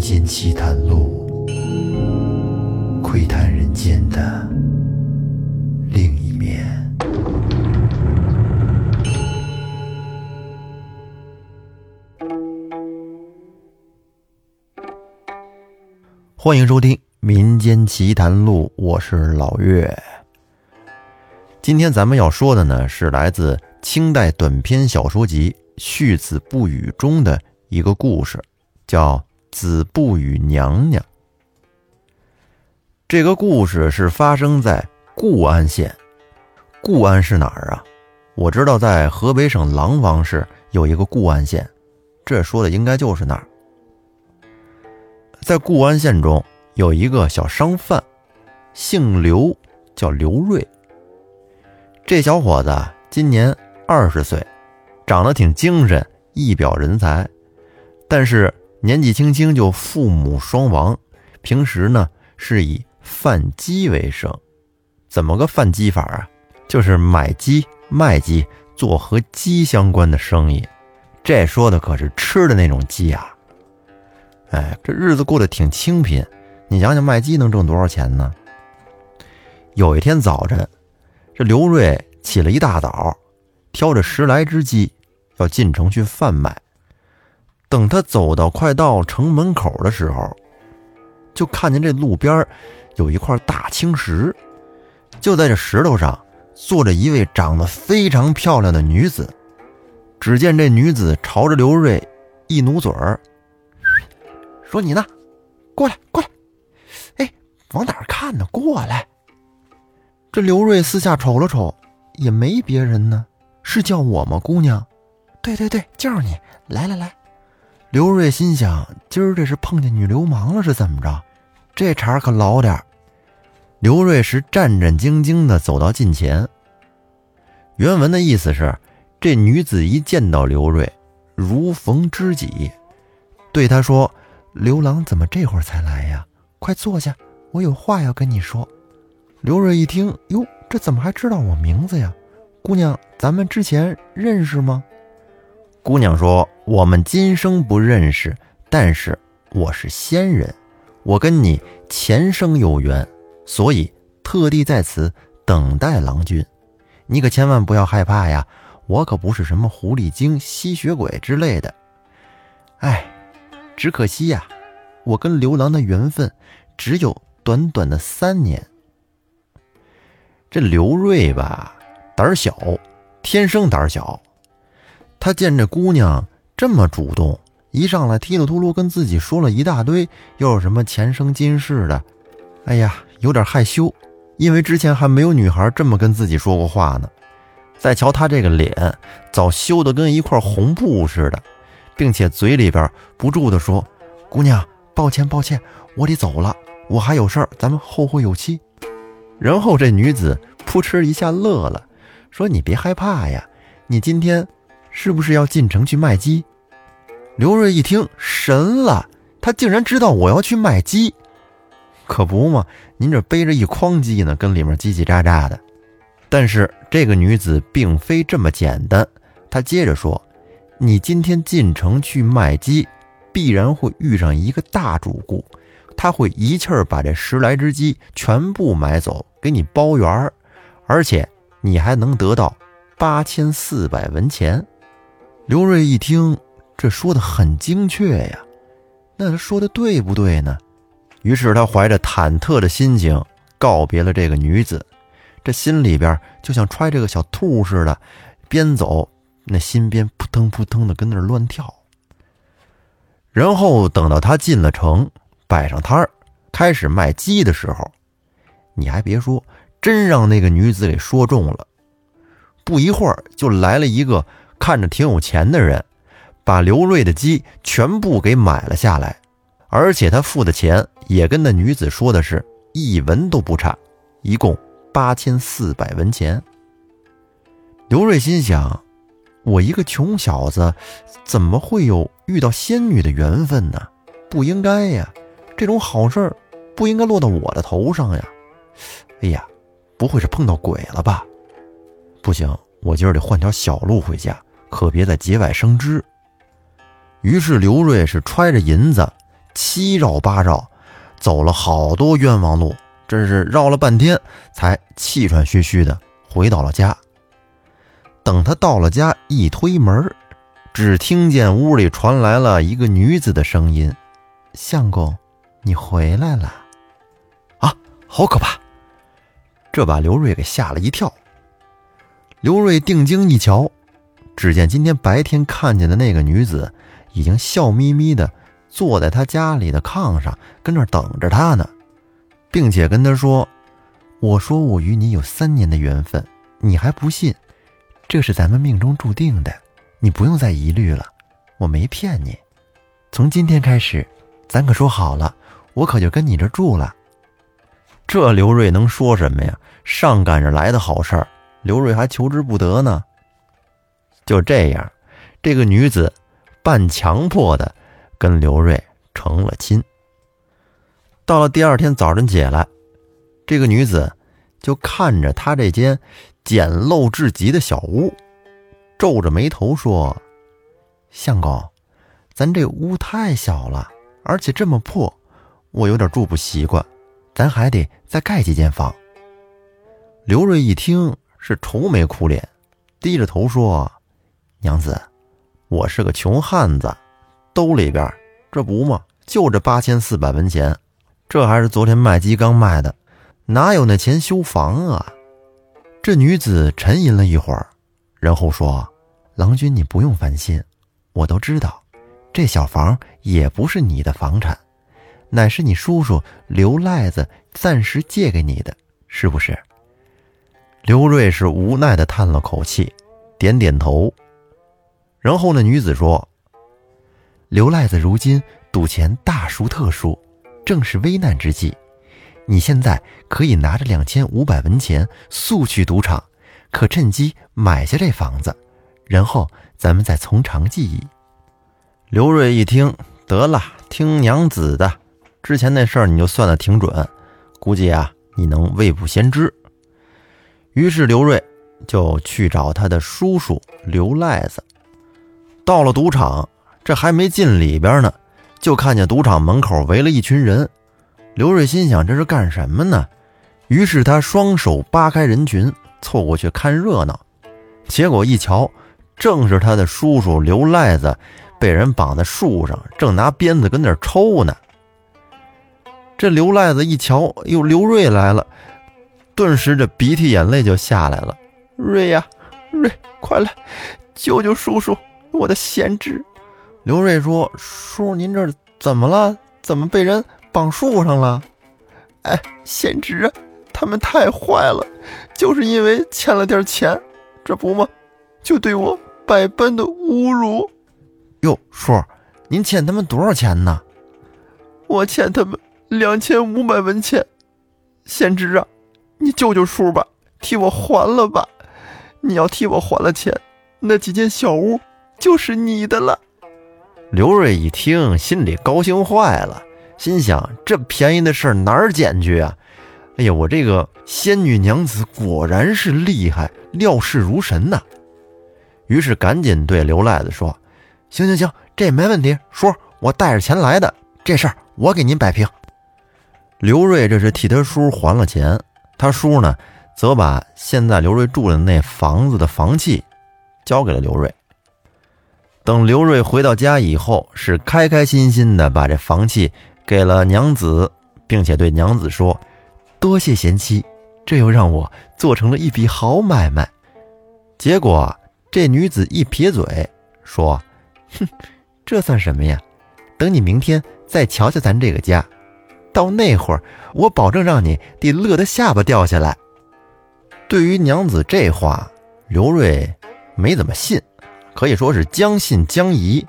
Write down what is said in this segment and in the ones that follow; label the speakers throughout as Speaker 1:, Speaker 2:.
Speaker 1: 间奇谈录，窥探人间的另一面。欢迎收听《民间奇谈录》，我是老岳。今天咱们要说的呢，是来自清代短篇小说集《续子不语》中的一个故事，叫《子不语娘娘》。这个故事是发生在固安县。固安是哪儿啊？我知道在河北省廊坊市有一个固安县，这说的应该就是那儿。在固安县中有一个小商贩，姓刘，叫刘瑞。这小伙子今年二十岁，长得挺精神，一表人才。但是年纪轻轻就父母双亡，平时呢是以贩鸡为生。怎么个贩鸡法啊？就是买鸡卖鸡，做和鸡相关的生意。这说的可是吃的那种鸡啊！哎，这日子过得挺清贫。你想想，卖鸡能挣多少钱呢？有一天早晨，这刘瑞起了一大早，挑着十来只鸡要进城去贩卖。等他走到快到城门口的时候，就看见这路边有一块大青石，就在这石头上坐着一位长得非常漂亮的女子。只见这女子朝着刘瑞一努嘴儿。说你呢，过来，过来，哎，往哪儿看呢？过来。这刘瑞四下瞅了瞅，也没别人呢，是叫我吗，姑娘？对对对，就是你。来来来。刘瑞心想，今儿这是碰见女流氓了，是怎么着？这茬可老点儿刘瑞是战战兢兢的走到近前。原文的意思是，这女子一见到刘瑞，如逢知己，对他说。刘郎怎么这会儿才来呀？快坐下，我有话要跟你说。刘瑞一听，哟，这怎么还知道我名字呀？姑娘，咱们之前认识吗？姑娘说：“我们今生不认识，但是我是仙人，我跟你前生有缘，所以特地在此等待郎君。你可千万不要害怕呀，我可不是什么狐狸精、吸血鬼之类的。哎。”只可惜呀，我跟刘郎的缘分只有短短的三年。这刘瑞吧，胆小，天生胆小。他见这姑娘这么主动，一上来踢了秃噜跟自己说了一大堆，又有什么前生今世的，哎呀，有点害羞，因为之前还没有女孩这么跟自己说过话呢。再瞧他这个脸，早羞得跟一块红布似的。并且嘴里边不住地说：“姑娘，抱歉抱歉，我得走了，我还有事儿，咱们后会有期。”然后这女子扑哧一下乐了，说：“你别害怕呀，你今天是不是要进城去卖鸡？”刘瑞一听神了，他竟然知道我要去卖鸡，可不嘛，您这背着一筐鸡呢，跟里面叽叽喳喳的。但是这个女子并非这么简单，她接着说。你今天进城去卖鸡，必然会遇上一个大主顾，他会一气儿把这十来只鸡全部买走，给你包圆儿，而且你还能得到八千四百文钱。刘瑞一听，这说的很精确呀，那他说的对不对呢？于是他怀着忐忑的心情告别了这个女子，这心里边就像揣着个小兔似的，边走。那心边扑腾扑腾的跟那乱跳。然后等到他进了城，摆上摊儿，开始卖鸡的时候，你还别说，真让那个女子给说中了。不一会儿，就来了一个看着挺有钱的人，把刘瑞的鸡全部给买了下来，而且他付的钱也跟那女子说的是一文都不差，一共八千四百文钱。刘瑞心想。我一个穷小子，怎么会有遇到仙女的缘分呢？不应该呀，这种好事不应该落到我的头上呀！哎呀，不会是碰到鬼了吧？不行，我今儿得换条小路回家，可别再节外生枝。于是刘瑞是揣着银子七绕八绕，走了好多冤枉路，真是绕了半天，才气喘吁吁的回到了家。等他到了家，一推门，只听见屋里传来了一个女子的声音：“相公，你回来了。”啊，好可怕！这把刘瑞给吓了一跳。刘瑞定睛一瞧，只见今天白天看见的那个女子，已经笑眯眯的坐在他家里的炕上，跟那等着他呢，并且跟他说：“我说我与你有三年的缘分，你还不信？”这是咱们命中注定的，你不用再疑虑了，我没骗你。从今天开始，咱可说好了，我可就跟你这住了。这刘瑞能说什么呀？上赶着来的好事儿，刘瑞还求之不得呢。就这样，这个女子半强迫的跟刘瑞成了亲。到了第二天早晨起来，这个女子就看着他这间。简陋至极的小屋，皱着眉头说：“相公，咱这屋太小了，而且这么破，我有点住不习惯，咱还得再盖几间房。”刘瑞一听是愁眉苦脸，低着头说：“娘子，我是个穷汉子，兜里边这不嘛，就这八千四百文钱，这还是昨天卖鸡刚卖的，哪有那钱修房啊？”这女子沉吟了一会儿，然后说：“郎君，你不用烦心，我都知道，这小房也不是你的房产，乃是你叔叔刘赖子暂时借给你的，是不是？”刘瑞是无奈的叹了口气，点点头。然后那女子说：“刘赖子如今赌钱大输特输，正是危难之际。”你现在可以拿着两千五百文钱速去赌场，可趁机买下这房子，然后咱们再从长计议。刘瑞一听，得了，听娘子的，之前那事儿你就算的挺准，估计啊你能未卜先知。于是刘瑞就去找他的叔叔刘赖子。到了赌场，这还没进里边呢，就看见赌场门口围了一群人。刘瑞心想：“这是干什么呢？”于是他双手扒开人群，凑过去看热闹。结果一瞧，正是他的叔叔刘赖子被人绑在树上，正拿鞭子跟那抽呢。这刘赖子一瞧，哟，刘瑞来了，顿时这鼻涕眼泪就下来了。瑞呀，瑞，快来救救叔叔，我的贤侄！刘瑞说：“叔，您这怎么了？怎么被人？”绑树上了，哎，贤侄啊，他们太坏了，就是因为欠了点钱，这不吗？就对我百般的侮辱。哟，叔，您欠他们多少钱呢？我欠他们两千五百文钱。贤侄啊，你救救叔吧，替我还了吧。你要替我还了钱，那几间小屋就是你的了。刘瑞一听，心里高兴坏了。心想：这便宜的事儿哪儿捡去啊？哎呀，我这个仙女娘子果然是厉害，料事如神呐！于是赶紧对刘赖子说：“行行行，这没问题，叔，我带着钱来的，这事儿我给您摆平。”刘瑞这是替他叔还了钱，他叔呢，则把现在刘瑞住的那房子的房契交给了刘瑞。等刘瑞回到家以后，是开开心心的把这房契。给了娘子，并且对娘子说：“多谢贤妻，这又让我做成了一笔好买卖。”结果这女子一撇嘴说：“哼，这算什么呀？等你明天再瞧瞧咱这个家，到那会儿我保证让你得乐得下巴掉下来。”对于娘子这话，刘瑞没怎么信，可以说是将信将疑。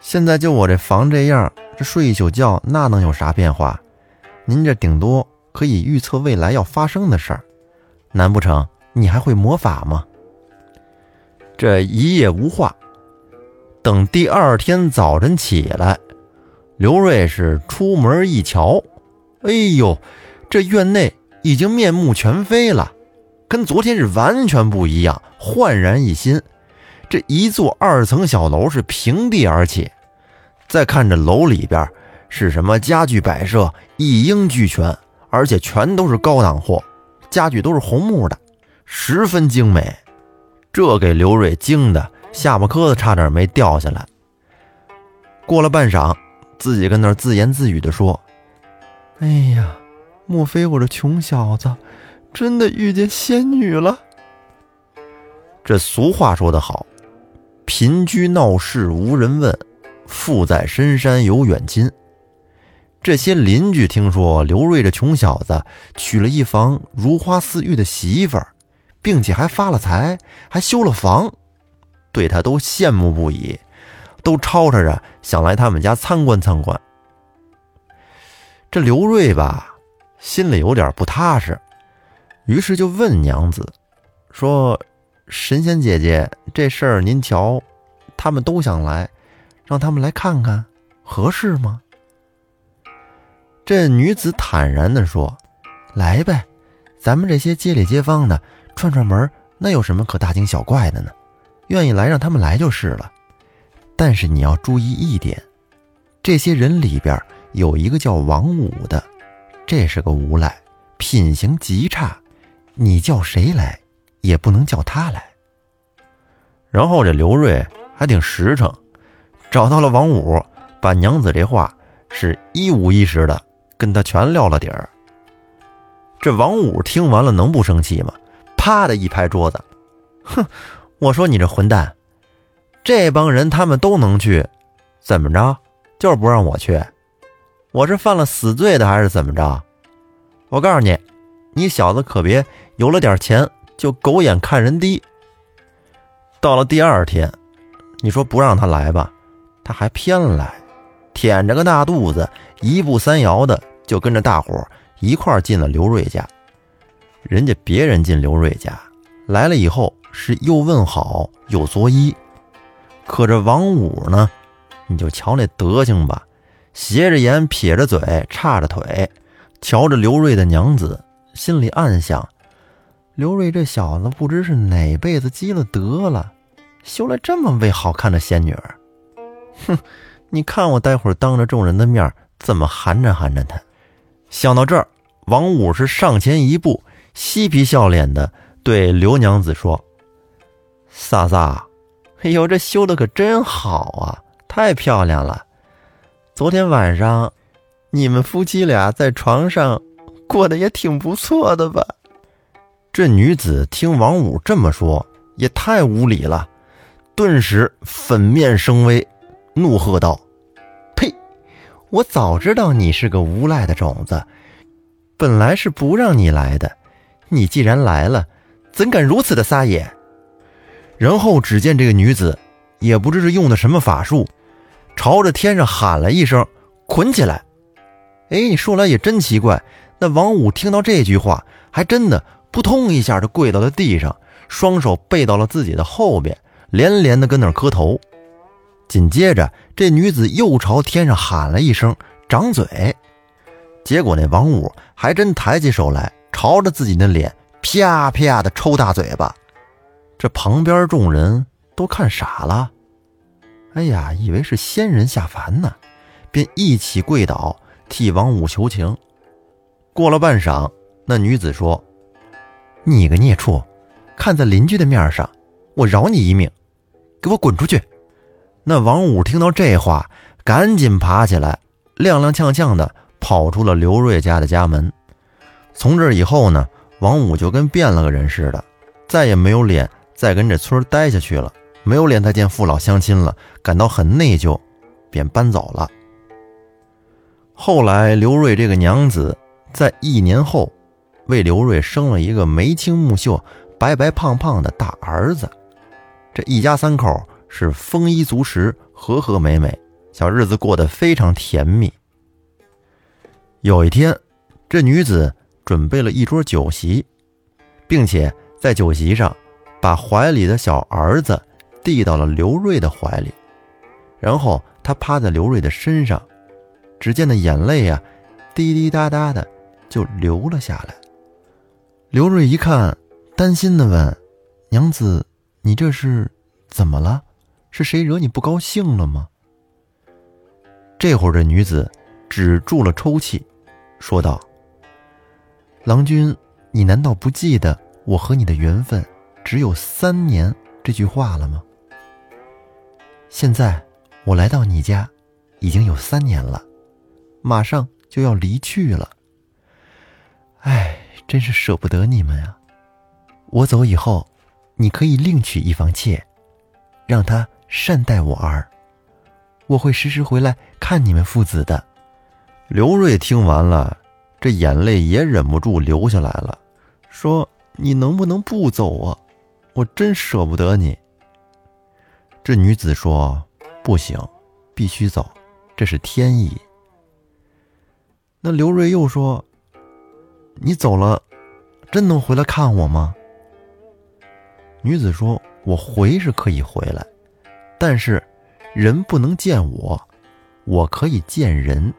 Speaker 1: 现在就我这房这样。这睡一宿觉，那能有啥变化？您这顶多可以预测未来要发生的事儿，难不成你还会魔法吗？这一夜无话。等第二天早晨起来，刘瑞是出门一瞧，哎呦，这院内已经面目全非了，跟昨天是完全不一样，焕然一新。这一座二层小楼是平地而起。再看这楼里边，是什么家具摆设一应俱全，而且全都是高档货，家具都是红木的，十分精美。这给刘瑞惊的下巴磕子差点没掉下来。过了半晌，自己跟那自言自语的说：“哎呀，莫非我这穷小子真的遇见仙女了？”这俗话说得好，“贫居闹市无人问，富在深山有远亲。”这些邻居听说刘瑞这穷小子娶了一房如花似玉的媳妇儿。并且还发了财，还修了房，对他都羡慕不已，都吵吵着想来他们家参观参观。这刘瑞吧，心里有点不踏实，于是就问娘子说：“神仙姐姐，这事儿您瞧，他们都想来，让他们来看看，合适吗？”这女子坦然地说：“来呗，咱们这些街里街坊的。”串串门，那有什么可大惊小怪的呢？愿意来，让他们来就是了。但是你要注意一点，这些人里边有一个叫王五的，这是个无赖，品行极差。你叫谁来，也不能叫他来。然后这刘瑞还挺实诚，找到了王五，把娘子这话是一五一十的跟他全撂了底儿。这王五听完了，能不生气吗？啪的一拍桌子，哼！我说你这混蛋，这帮人他们都能去，怎么着？就是不让我去，我是犯了死罪的还是怎么着？我告诉你，你小子可别有了点钱就狗眼看人低。到了第二天，你说不让他来吧，他还偏来，舔着个大肚子，一步三摇的就跟着大伙一块进了刘瑞家。人家别人进刘瑞家来了以后是又问好又作揖，可这王五呢，你就瞧那德行吧，斜着眼撇着嘴叉着腿，瞧着刘瑞的娘子，心里暗想：刘瑞这小子不知是哪辈子积了德了，修来这么位好看的仙女儿。哼，你看我待会儿当着众人的面怎么寒碜寒碜他。想到这儿，王五是上前一步。嬉皮笑脸的对刘娘子说：“嫂子，哎呦，这修的可真好啊，太漂亮了！昨天晚上你们夫妻俩在床上过得也挺不错的吧？”这女子听王五这么说，也太无礼了，顿时粉面生威，怒喝道：“呸！我早知道你是个无赖的种子，本来是不让你来的。”你既然来了，怎敢如此的撒野？然后只见这个女子，也不知是用的什么法术，朝着天上喊了一声：“捆起来！”哎，你说来也真奇怪，那王五听到这句话，还真的扑通一下就跪到了地上，双手背到了自己的后边，连连的跟那磕头。紧接着，这女子又朝天上喊了一声：“掌嘴！”结果那王五还真抬起手来。朝着自己的脸啪啪的抽大嘴巴，这旁边众人都看傻了。哎呀，以为是仙人下凡呢，便一起跪倒替王五求情。过了半晌，那女子说：“你个孽畜，看在邻居的面上，我饶你一命，给我滚出去！”那王五听到这话，赶紧爬起来，踉踉跄跄的跑出了刘瑞家的家门。从这以后呢，王五就跟变了个人似的，再也没有脸再跟这村待下去了，没有脸再见父老乡亲了，感到很内疚，便搬走了。后来刘瑞这个娘子在一年后，为刘瑞生了一个眉清目秀、白白胖胖的大儿子，这一家三口是丰衣足食、和和美美，小日子过得非常甜蜜。有一天，这女子。准备了一桌酒席，并且在酒席上把怀里的小儿子递到了刘瑞的怀里，然后她趴在刘瑞的身上，只见那眼泪呀，滴滴答答的就流了下来。刘瑞一看，担心的问：“娘子，你这是怎么了？是谁惹你不高兴了吗？”这会儿这女子止住了抽泣，说道：“郎君，你难道不记得我和你的缘分只有三年这句话了吗？现在我来到你家，已经有三年了，马上就要离去了。唉，真是舍不得你们啊！我走以后，你可以另娶一房妾，让她善待我儿。我会时时回来看你们父子的。”刘瑞听完了，这眼泪也忍不住流下来了，说：“你能不能不走啊？我真舍不得你。”这女子说：“不行，必须走，这是天意。”那刘瑞又说：“你走了，真能回来看我吗？”女子说：“我回是可以回来，但是人不能见我，我可以见人。”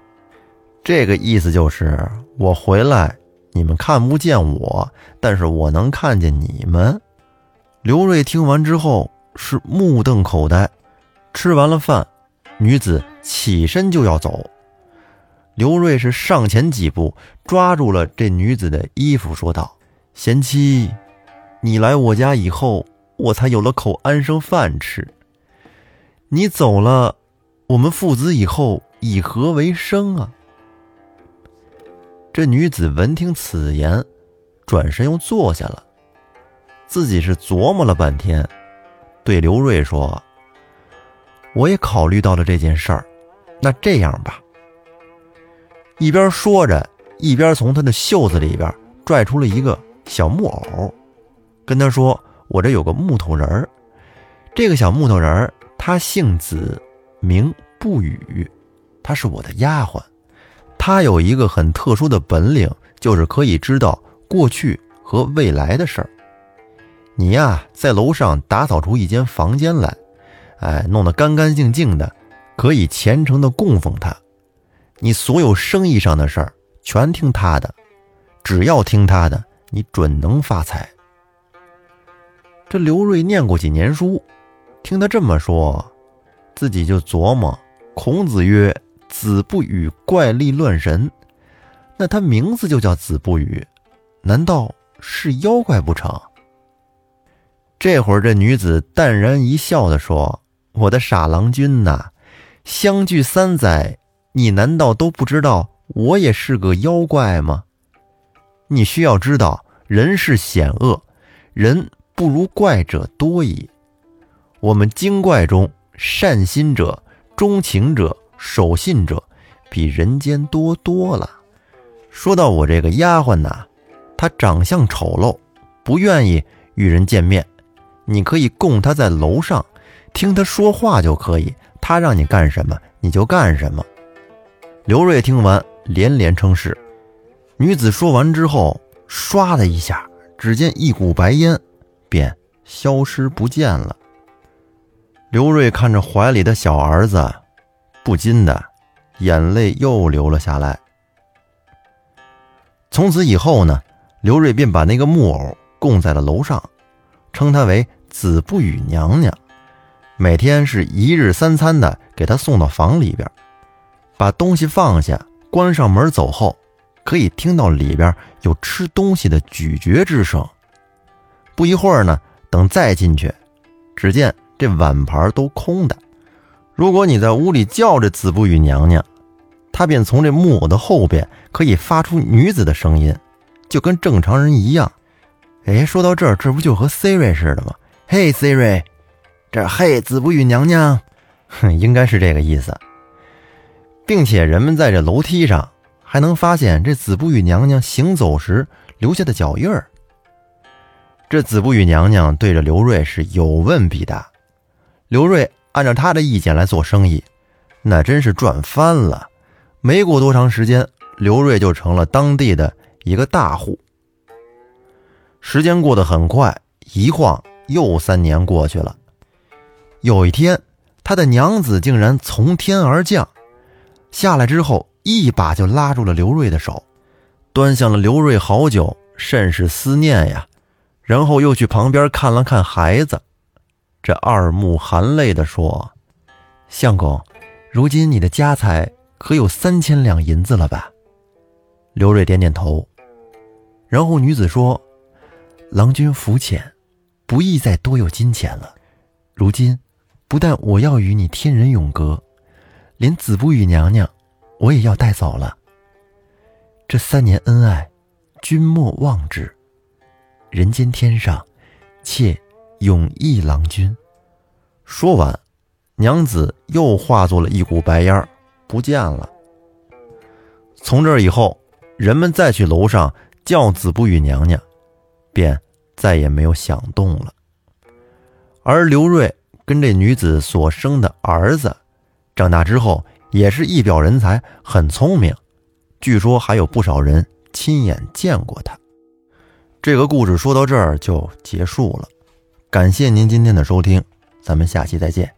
Speaker 1: 这个意思就是，我回来，你们看不见我，但是我能看见你们。刘瑞听完之后是目瞪口呆。吃完了饭，女子起身就要走，刘瑞是上前几步，抓住了这女子的衣服，说道：“贤妻，你来我家以后，我才有了口安生饭吃。你走了，我们父子以后以何为生啊？”这女子闻听此言，转身又坐下了。自己是琢磨了半天，对刘瑞说：“我也考虑到了这件事儿，那这样吧。”一边说着，一边从他的袖子里边拽出了一个小木偶，跟他说：“我这有个木头人儿，这个小木头人儿他姓子，名不语，他是我的丫鬟。”他有一个很特殊的本领，就是可以知道过去和未来的事儿。你呀，在楼上打扫出一间房间来，哎，弄得干干净净的，可以虔诚的供奉他。你所有生意上的事儿全听他的，只要听他的，你准能发财。这刘瑞念过几年书，听他这么说，自己就琢磨：孔子曰。子不语怪力乱神，那他名字就叫子不语，难道是妖怪不成？这会儿这女子淡然一笑的说：“我的傻郎君呐，相聚三载，你难道都不知道我也是个妖怪吗？你需要知道，人世险恶，人不如怪者多矣。我们精怪中，善心者、钟情者。”守信者比人间多多了。说到我这个丫鬟呐，她长相丑陋，不愿意与人见面。你可以供她在楼上，听她说话就可以。她让你干什么，你就干什么。刘瑞听完连连称是。女子说完之后，唰的一下，只见一股白烟便消失不见了。刘瑞看着怀里的小儿子。不禁的，眼泪又流了下来。从此以后呢，刘瑞便把那个木偶供在了楼上，称她为子不语娘娘，每天是一日三餐的给她送到房里边，把东西放下，关上门走后，可以听到里边有吃东西的咀嚼之声。不一会儿呢，等再进去，只见这碗盘都空的。如果你在屋里叫着子不语娘娘，她便从这木偶的后边可以发出女子的声音，就跟正常人一样。哎，说到这儿，这不就和 Siri 似的吗？嘿，Siri，这嘿子不语娘娘，哼，应该是这个意思。并且人们在这楼梯上还能发现这子不语娘娘行走时留下的脚印儿。这子不语娘娘对着刘瑞是有问必答，刘瑞。按照他的意见来做生意，那真是赚翻了。没过多长时间，刘瑞就成了当地的一个大户。时间过得很快，一晃又三年过去了。有一天，他的娘子竟然从天而降，下来之后，一把就拉住了刘瑞的手，端详了刘瑞好久，甚是思念呀。然后又去旁边看了看孩子。这二目含泪地说：“相公，如今你的家财可有三千两银子了吧？刘瑞点点头。然后女子说：“郎君浮浅，不宜再多有金钱了。如今，不但我要与你天人永隔，连子不语娘娘，我也要带走了。这三年恩爱，君莫忘之。人间天上，妾永忆郎君。”说完，娘子又化作了一股白烟儿，不见了。从这以后，人们再去楼上。叫子不语娘娘，便再也没有响动了。而刘瑞跟这女子所生的儿子，长大之后也是一表人才，很聪明。据说还有不少人亲眼见过他。这个故事说到这儿就结束了。感谢您今天的收听，咱们下期再见。